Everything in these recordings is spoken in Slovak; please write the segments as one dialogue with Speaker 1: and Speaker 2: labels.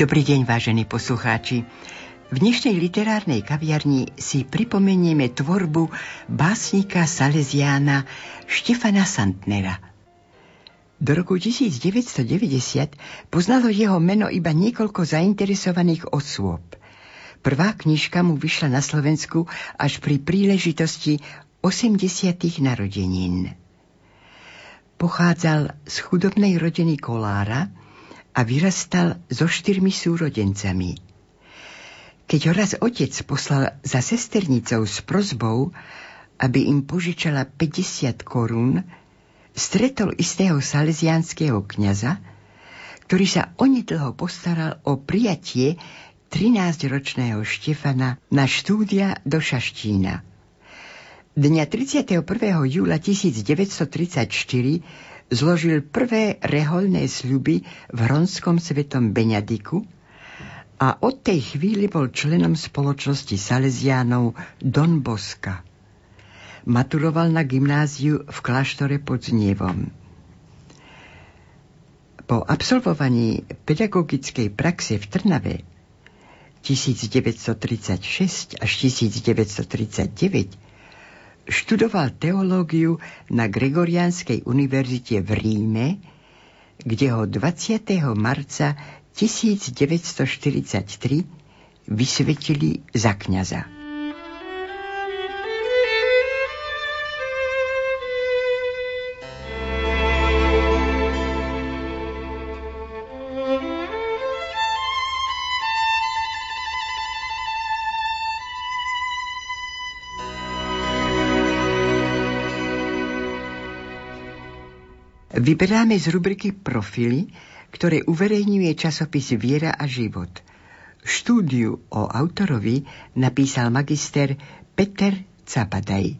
Speaker 1: Dobrý deň, vážení poslucháči. V dnešnej literárnej kaviarni si pripomenieme tvorbu básnika Salesiána Štefana Santnera. Do roku 1990 poznalo jeho meno iba niekoľko zainteresovaných osôb. Prvá knižka mu vyšla na Slovensku až pri príležitosti 80. narodenín. Pochádzal z chudobnej rodiny Kolára, a vyrastal so štyrmi súrodencami. Keď ho raz otec poslal za sesternicou s prozbou, aby im požičala 50 korún, stretol istého salesianského kniaza, ktorý sa onedlho postaral o prijatie 13-ročného Štefana na štúdia do Šaštína. Dňa 31. júla 1934 zložil prvé reholné sľuby v Hronskom svetom Beňadiku a od tej chvíli bol členom spoločnosti Salesiánov Don Boska. Maturoval na gymnáziu v kláštore pod Znievom. Po absolvovaní pedagogickej praxe v Trnave 1936 až 1939 Študoval teológiu na Gregoriánskej univerzite v Ríme, kde ho 20. marca 1943 vysvetili za kňaza. Vyberáme z rubriky Profily, ktoré uverejňuje časopis Viera a život. Štúdiu o autorovi napísal magister Peter Capadaj.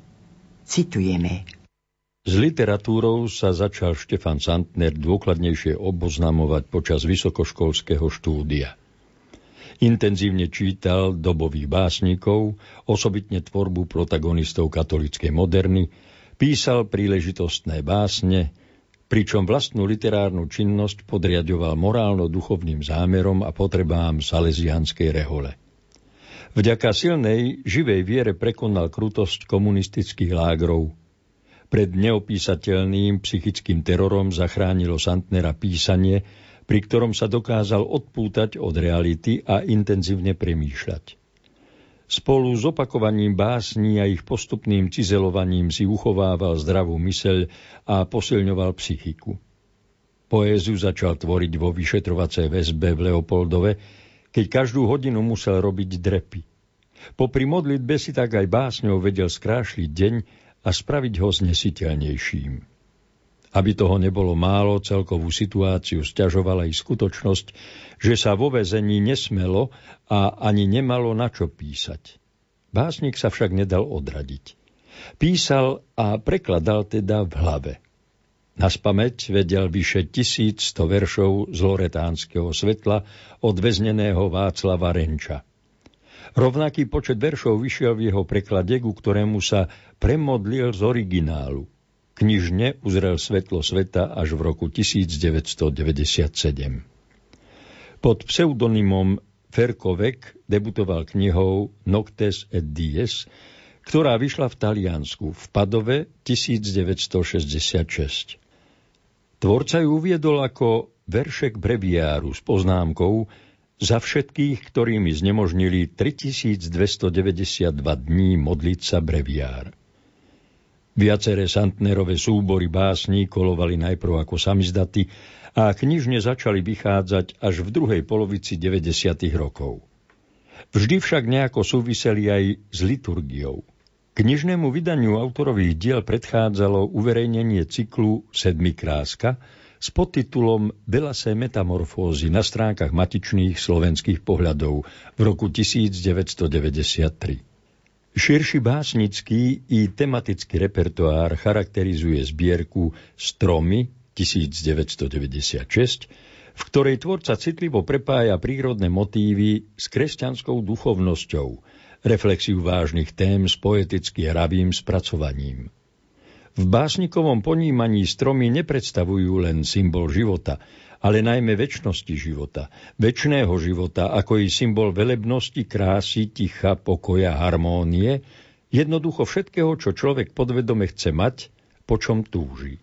Speaker 1: Citujeme.
Speaker 2: S literatúrou sa začal Štefan Santner dôkladnejšie oboznamovať počas vysokoškolského štúdia. Intenzívne čítal dobových básnikov, osobitne tvorbu protagonistov katolíckej moderny, písal príležitostné básne, pričom vlastnú literárnu činnosť podriadoval morálno-duchovným zámerom a potrebám salesianskej rehole. Vďaka silnej, živej viere prekonal krutosť komunistických lágrov. Pred neopísateľným psychickým terorom zachránilo Santnera písanie, pri ktorom sa dokázal odpútať od reality a intenzívne premýšľať. Spolu s opakovaním básní a ich postupným cizelovaním si uchovával zdravú myseľ a posilňoval psychiku. Poéziu začal tvoriť vo vyšetrovacej väzbe v Leopoldove, keď každú hodinu musel robiť drepy. Popri modlitbe si tak aj básňou vedel skrášliť deň a spraviť ho znesiteľnejším. Aby toho nebolo málo, celkovú situáciu stiažovala i skutočnosť, že sa vo väzení nesmelo a ani nemalo na čo písať. Básnik sa však nedal odradiť. Písal a prekladal teda v hlave. Na spameť vedel vyše 1100 veršov z Loretánskeho svetla od väzneného Václava Renča. Rovnaký počet veršov vyšiel v jeho preklade, ku ktorému sa premodlil z originálu. Knižne uzrel svetlo sveta až v roku 1997. Pod pseudonymom Ferkovek debutoval knihou Noctes et Dies, ktorá vyšla v Taliansku v Padove 1966. Tvorca ju uviedol ako veršek breviáru s poznámkou za všetkých, ktorými znemožnili 3292 dní modliť sa breviár. Viaceré Santnerové súbory básní kolovali najprv ako samizdaty a knižne začali vychádzať až v druhej polovici 90. rokov. Vždy však nejako súviseli aj s liturgiou. Knižnému vydaniu autorových diel predchádzalo uverejnenie cyklu Sedmi kráska s podtitulom Belasé metamorfózy na stránkach matičných slovenských pohľadov v roku 1993. Širší básnický i tematický repertoár charakterizuje zbierku Stromy 1996, v ktorej tvorca citlivo prepája prírodné motívy s kresťanskou duchovnosťou – reflexiu vážnych tém s poeticky hravým spracovaním. V básnikovom ponímaní stromy nepredstavujú len symbol života, ale najmä väčšnosti života, väčšného života, ako i symbol velebnosti, krásy, ticha, pokoja, harmónie, jednoducho všetkého, čo človek podvedome chce mať, po čom túži.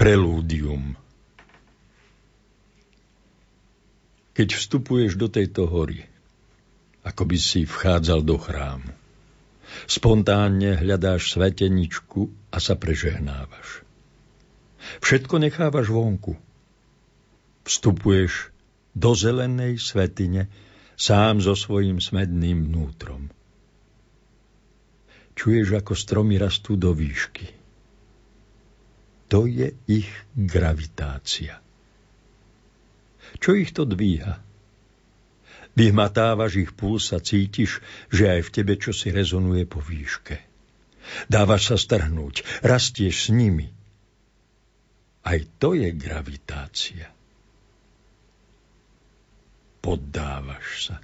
Speaker 2: Prelúdium Keď vstupuješ do tejto hory, ako by si vchádzal do chrámu, spontánne hľadáš sveteničku a sa prežehnávaš. Všetko nechávaš vonku. Vstupuješ do zelenej svetine sám so svojím smedným vnútrom. Čuješ, ako stromy rastú do výšky – to je ich gravitácia. Čo ich to dvíha? Vyhmatávaš ich puls a cítiš, že aj v tebe čosi rezonuje po výške. Dávaš sa strhnúť, rastieš s nimi. Aj to je gravitácia. Poddávaš sa.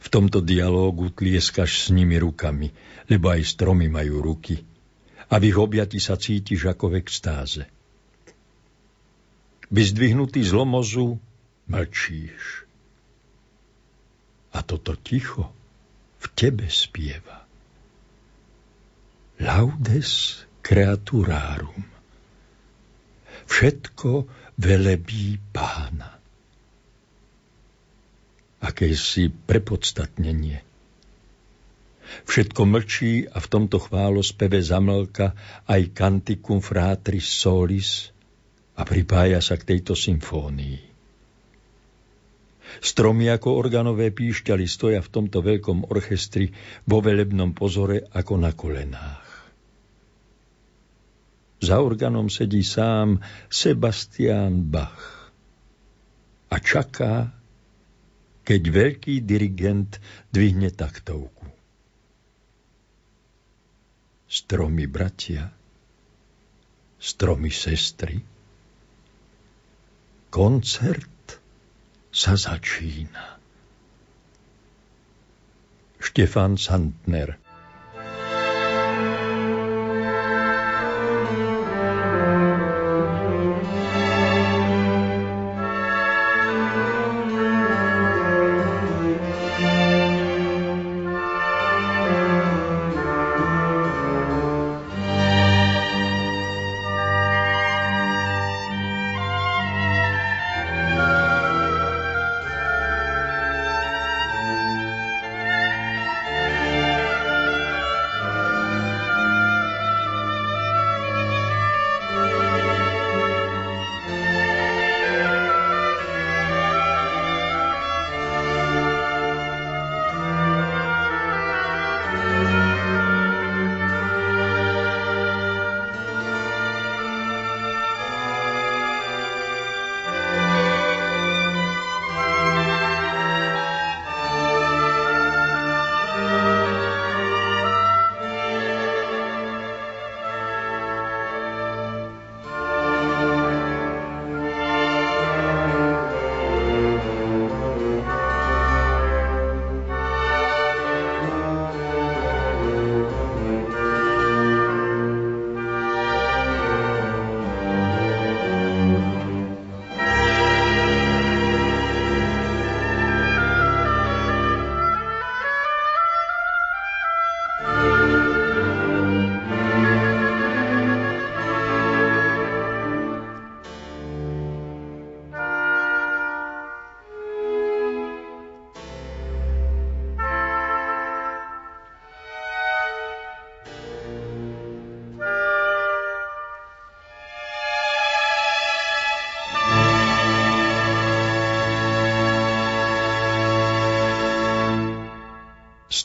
Speaker 2: V tomto dialógu tlieskaš s nimi rukami, lebo aj stromy majú ruky – a v ich objati sa cítiš ako v extáze. Vyzdvihnutý z lomozu mlčíš. A toto ticho v tebe spieva. Laudes creaturarum. Všetko velebí pána. akési prepodstatnenie. Všetko mlčí a v tomto chválospeve zamlka aj Canticum Fratris Solis a pripája sa k tejto symfónii. Stromy ako organové píšťaly stoja v tomto veľkom orchestri vo velebnom pozore ako na kolenách. Za organom sedí sám Sebastian Bach a čaká, keď veľký dirigent dvihne taktovku. Stromy bratia, stromy sestry, koncert sa začína. Štefan Santner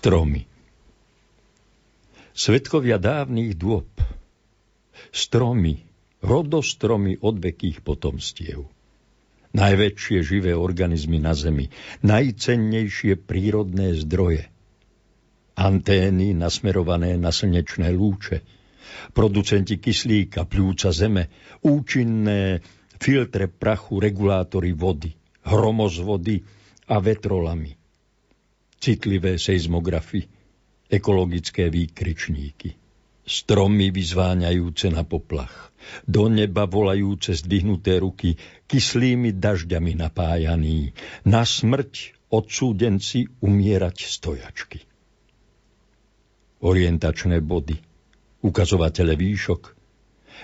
Speaker 2: Stromy. Svetkovia dávnych dôb. Stromy, rodostromy odvekých potomstiev. Najväčšie živé organizmy na Zemi, najcennejšie prírodné zdroje. Antény nasmerované na slnečné lúče, producenti kyslíka, pľúca zeme, účinné filtre prachu, regulátory vody, hromozvody a vetrolamy – citlivé seizmografy, ekologické výkričníky, stromy vyzváňajúce na poplach, do neba volajúce zdvihnuté ruky, kyslými dažďami napájaný, na smrť odsúdenci umierať stojačky. Orientačné body, ukazovatele výšok,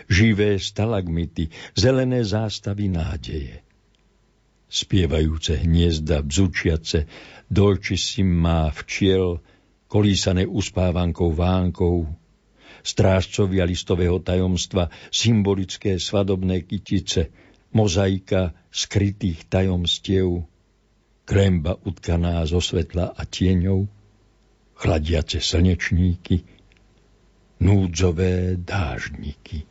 Speaker 2: živé stalagmity, zelené zástavy nádeje – spievajúce hniezda, bzučiace, si má včiel, kolísané uspávankou vánkou, strážcovia listového tajomstva, symbolické svadobné kytice, mozaika skrytých tajomstiev, kremba utkaná zo svetla a tieňov, chladiace slnečníky, núdzové dáždníky.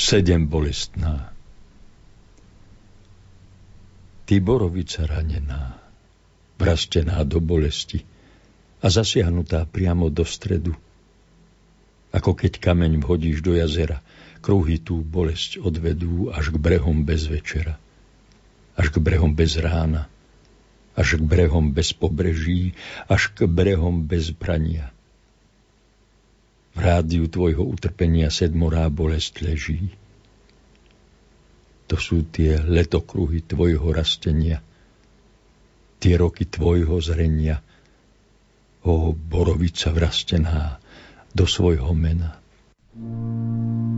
Speaker 2: Sedem bolestná. Ty borovica ranená, vrastená do bolesti a zasiahnutá priamo do stredu, ako keď kameň vhodíš do jazera, kruhy tú bolesť odvedú až k brehom bez večera, až k brehom bez rána, až k brehom bez pobreží, až k brehom bez brania – v rádiu tvojho utrpenia sedmorá bolesť leží. To sú tie letokruhy tvojho rastenia, tie roky tvojho zrenia, o borovica vrastená do svojho mena. thank you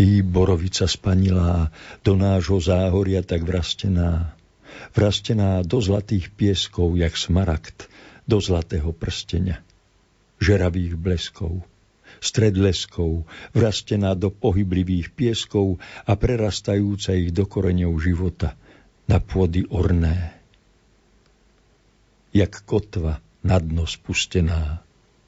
Speaker 2: Ty, borovica spanilá, do nášho záhoria tak vrastená, vrastená do zlatých pieskov, jak smaragd, do zlatého prstenia, žeravých bleskov, stred leskov, vrastená do pohyblivých pieskov a prerastajúca ich do koreňov života, na pôdy orné. Jak kotva na dno spustená,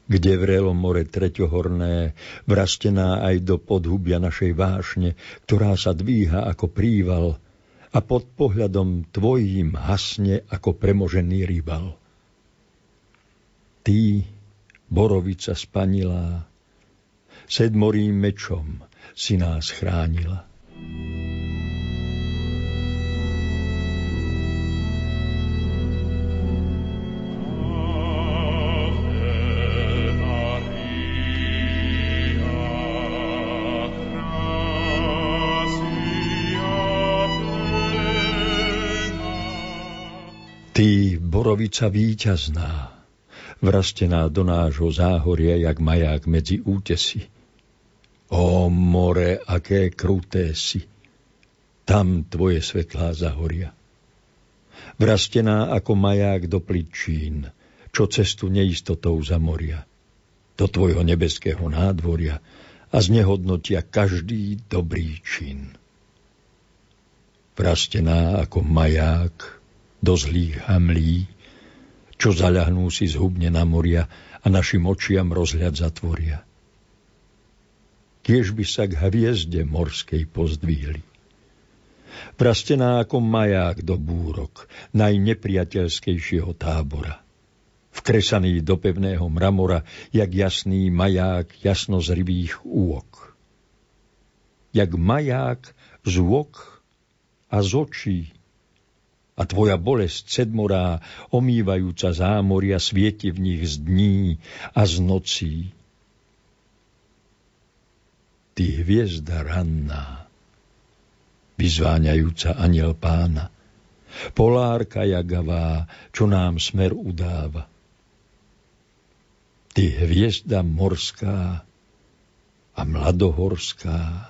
Speaker 2: kde vrelo more treťohorné, vrastená aj do podhubia našej vášne, ktorá sa dvíha ako príval a pod pohľadom tvojím hasne ako premožený rybal. Ty, borovica spanilá, sedmorým mečom si nás chránila. Ty, borovica víťazná, vrastená do nášho záhoria, jak maják medzi útesy. O more, aké kruté si, tam tvoje svetlá zahoria. Vrastená ako maják do pličín, čo cestu neistotou zamoria, do tvojho nebeského nádvoria a znehodnotia každý dobrý čin. Vrastená ako maják, do zlých hamlí, čo zaľahnú si zhubne na moria a našim očiam rozhľad zatvoria. Kiež by sa k hviezde morskej pozdvihli. Prastená ako maják do búrok najnepriateľskejšieho tábora. Vkresaný do pevného mramora, jak jasný maják jasnozrivých úok. Jak maják z a z očí a tvoja bolesť sedmorá, omývajúca zámoria, svieti v nich z dní a z nocí. Ty hviezda ranná, vyzváňajúca aniel pána, polárka jagavá, čo nám smer udáva. Ty hviezda morská a mladohorská,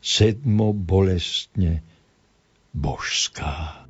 Speaker 2: sedmo bolestne božská.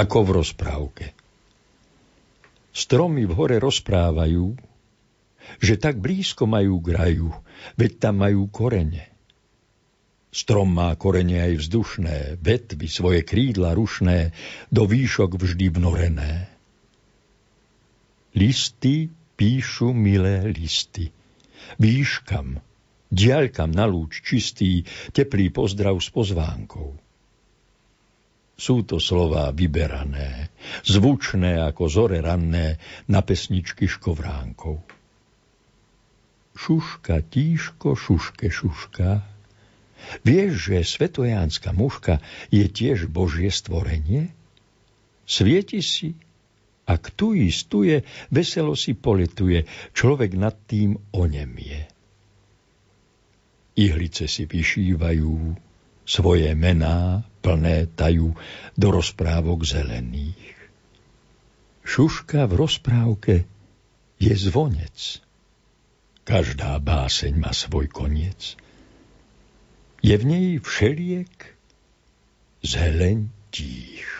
Speaker 2: Ako v rozprávke. Stromy v hore rozprávajú, že tak blízko majú k raju, veď tam majú korene. Strom má korene aj vzdušné, vetvy svoje krídla rušné, do výšok vždy vnorené. Listy píšu milé listy. Výškam, diaľkam na lúč čistý, teplý pozdrav s pozvánkou. Sú to slová vyberané, zvučné ako zore ranné na pesničky škovránkov. Šuška, tíško, šuške, šuška, Vieš, že svetojánska muška je tiež Božie stvorenie? Svieti si a tu istuje, veselo si poletuje, človek nad tým onemie. Ihlice si vyšívajú, svoje mená plné tajú do rozprávok zelených. Šuška v rozprávke je zvonec. Každá báseň má svoj koniec. Je v nej všeliek zeleň tíž.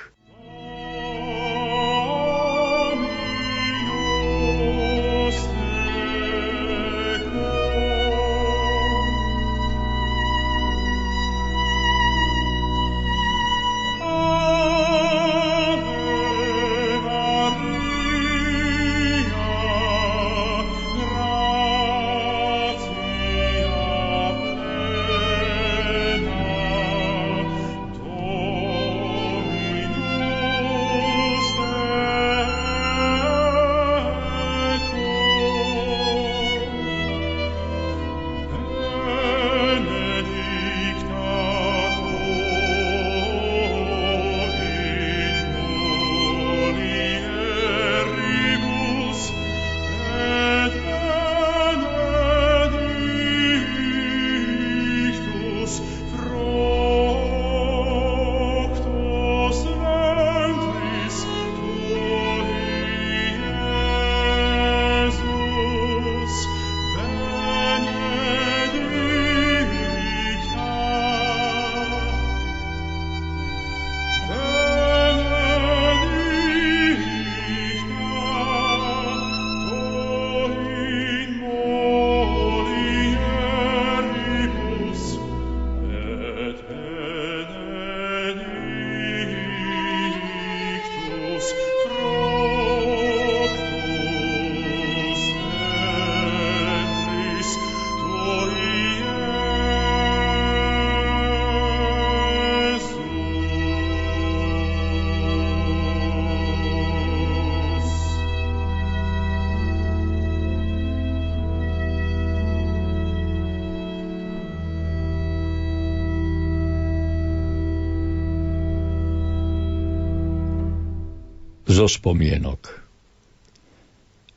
Speaker 2: Zo spomienok.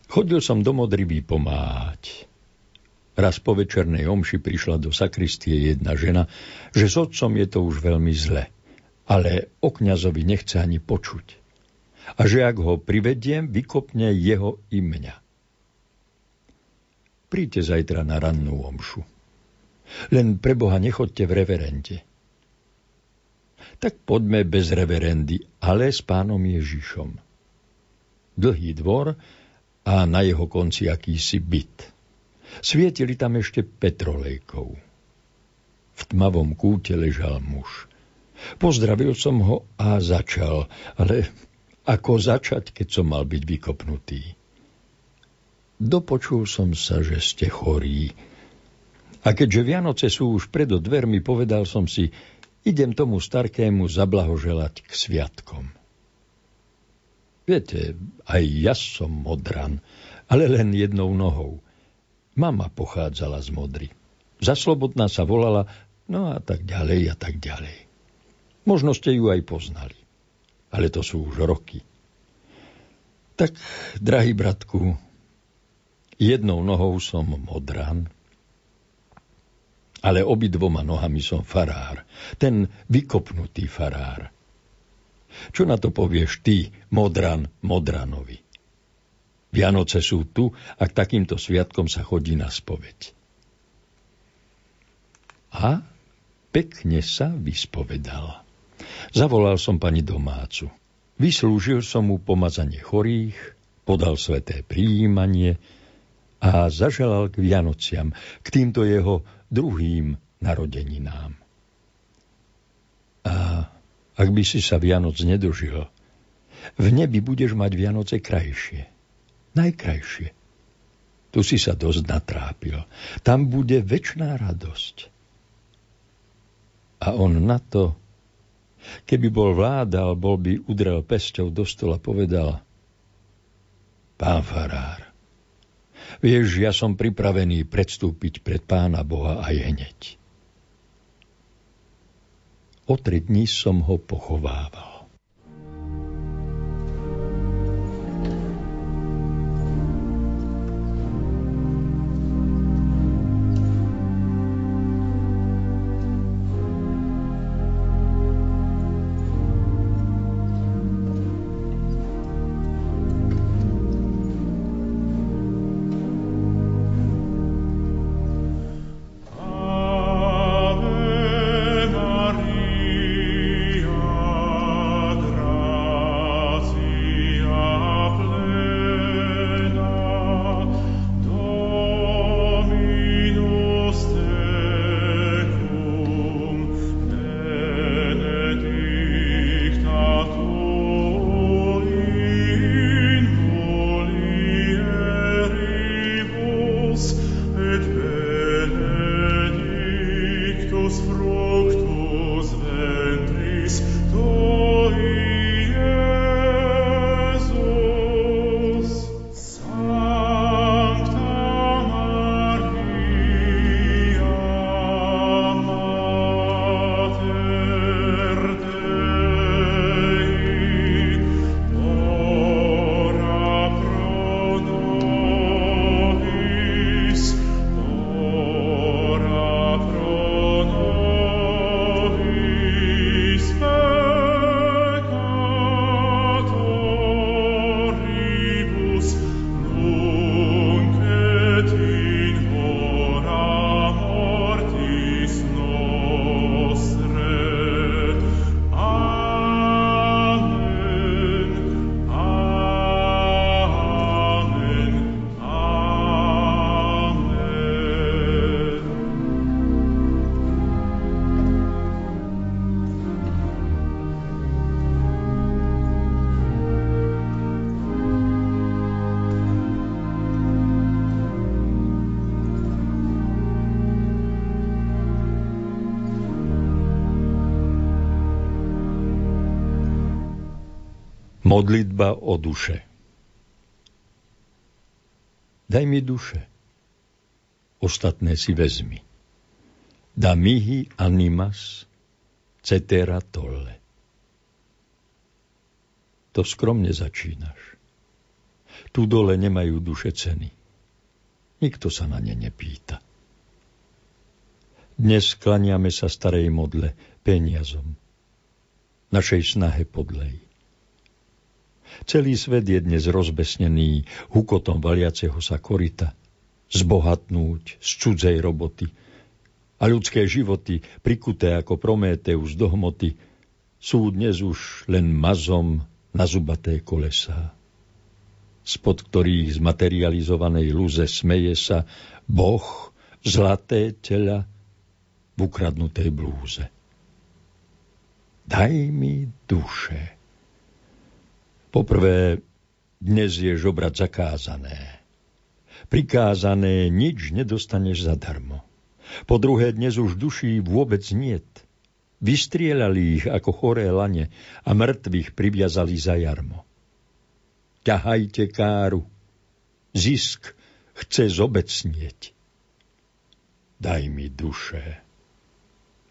Speaker 2: Chodil som do Modrivy pomáhať. Raz po večernej omši prišla do sakristie jedna žena, že s otcom je to už veľmi zle, ale o kňazovi nechce ani počuť. A že ak ho privediem, vykopne jeho i mňa. Príďte zajtra na rannú omšu. Len pre Boha nechodte v reverente. Tak poďme bez reverendy, ale s pánom Ježišom dlhý dvor a na jeho konci akýsi byt. Svietili tam ešte petrolejkou. V tmavom kúte ležal muž. Pozdravil som ho a začal, ale ako začať, keď som mal byť vykopnutý? Dopočul som sa, že ste chorí. A keďže Vianoce sú už predo dvermi, povedal som si, idem tomu starkému zablahoželať k sviatkom. Viete, aj ja som modran, ale len jednou nohou. Mama pochádzala z Modry. Za Slobodná sa volala, no a tak ďalej a tak ďalej. Možno ste ju aj poznali. Ale to sú už roky. Tak, drahý bratku, jednou nohou som modran, ale obidvoma nohami som farár. Ten vykopnutý farár. Čo na to povieš ty, Modran Modranovi? Vianoce sú tu a k takýmto sviatkom sa chodí na spoveď. A pekne sa vyspovedala. Zavolal som pani domácu. Vyslúžil som mu pomazanie chorých, podal sveté príjmanie a zaželal k Vianociam, k týmto jeho druhým narodeninám. A ak by si sa Vianoc nedožil, v nebi budeš mať Vianoce krajšie. Najkrajšie. Tu si sa dosť natrápil. Tam bude väčšiná radosť. A on na to, keby bol vládal, bol by udrel pesťou do stola, povedal Pán farár, vieš, ja som pripravený predstúpiť pred pána Boha aj hneď. O tri dní som ho pochovával. Modlitba o duše. Daj mi duše, ostatné si vezmi. Da mihi animas, cetera tolle. To skromne začínaš. Tu dole nemajú duše ceny. Nikto sa na ne nepýta. Dnes klaniame sa starej modle peniazom. Našej snahe podlej. Celý svet je dnes rozbesnený hukotom valiaceho sa korita. Zbohatnúť z cudzej roboty. A ľudské životy, prikuté ako Prométeus do hmoty, sú dnes už len mazom na zubaté kolesá. Spod ktorých z materializovanej luze smeje sa Boh zlaté tela v ukradnutej blúze. Daj mi duše. Poprvé, dnes je žobrať zakázané. Prikázané nič nedostaneš zadarmo. Po druhé, dnes už duší vôbec niet. Vystrielali ich ako choré lane a mŕtvych priviazali za jarmo. Ťahajte káru. Zisk chce zobecnieť. Daj mi duše.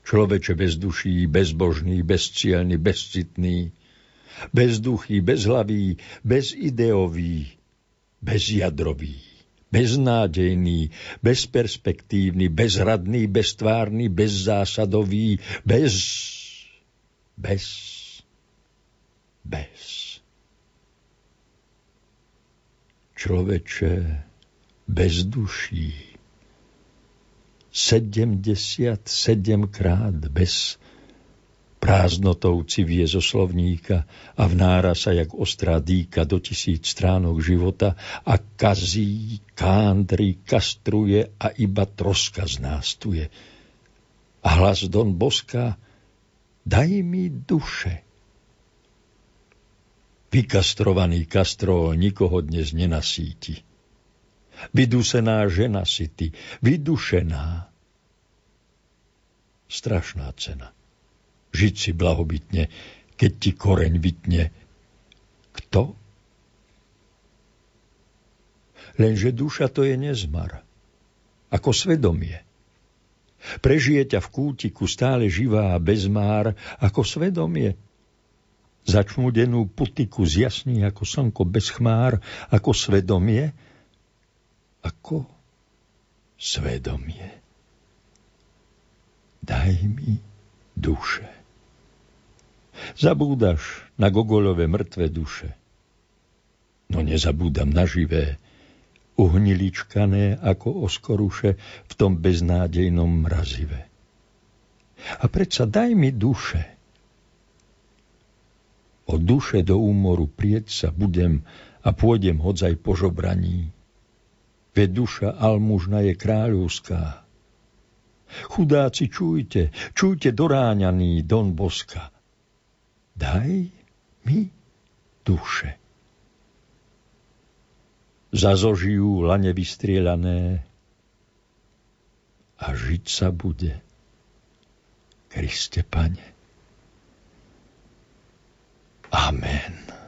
Speaker 2: Človeče bez duší, bezbožný, bezcielný, bezcitný, bezduchý, bezhlavý, bezideový, bezjadrový, beznádejný, bezperspektívny, bezradný, beztvárny, bezzásadový, bez... bez... bez. Človeče bez duší. Sedemdesiat sedemkrát bez Prázdnotou civie zo slovníka a vnára sa jak ostrá dýka do tisíc stránok života a kazí, kándri, kastruje a iba troska z nás tu je. A hlas Don Boska, daj mi duše. Vykastrovaný kastrol nikoho dnes nenasíti. Vydusená žena si ty, vydušená. Strašná cena žiť si blahobytne, keď ti koreň vytne. Kto? Lenže duša to je nezmar, ako svedomie. Prežije ťa v kútiku stále živá a bezmár, ako svedomie. Začmudenú putiku zjasní ako slnko bez chmár, ako svedomie, ako svedomie. Daj mi duše. Zabúdaš na Gogolové mŕtve duše. No nezabúdam na živé, uhniličkané ako oskoruše v tom beznádejnom mrazive. A predsa daj mi duše. O duše do úmoru prieť sa budem a pôjdem hodzaj po žobraní. Veď duša almužna je kráľovská. Chudáci, čujte, čujte doráňaný Don Boska daj mi duše. Zazožijú lane vystrielané a žiť sa bude. Kriste, Pane. Amen.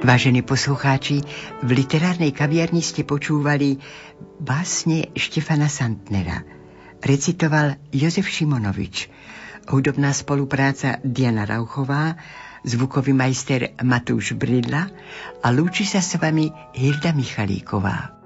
Speaker 1: Vážení poslucháči, v literárnej kaviarni ste počúvali básne Štefana Santnera. Recitoval Jozef Šimonovič. Hudobná spolupráca Diana Rauchová, zvukový majster Matúš Bridla a lúči sa s vami Hilda Michalíková.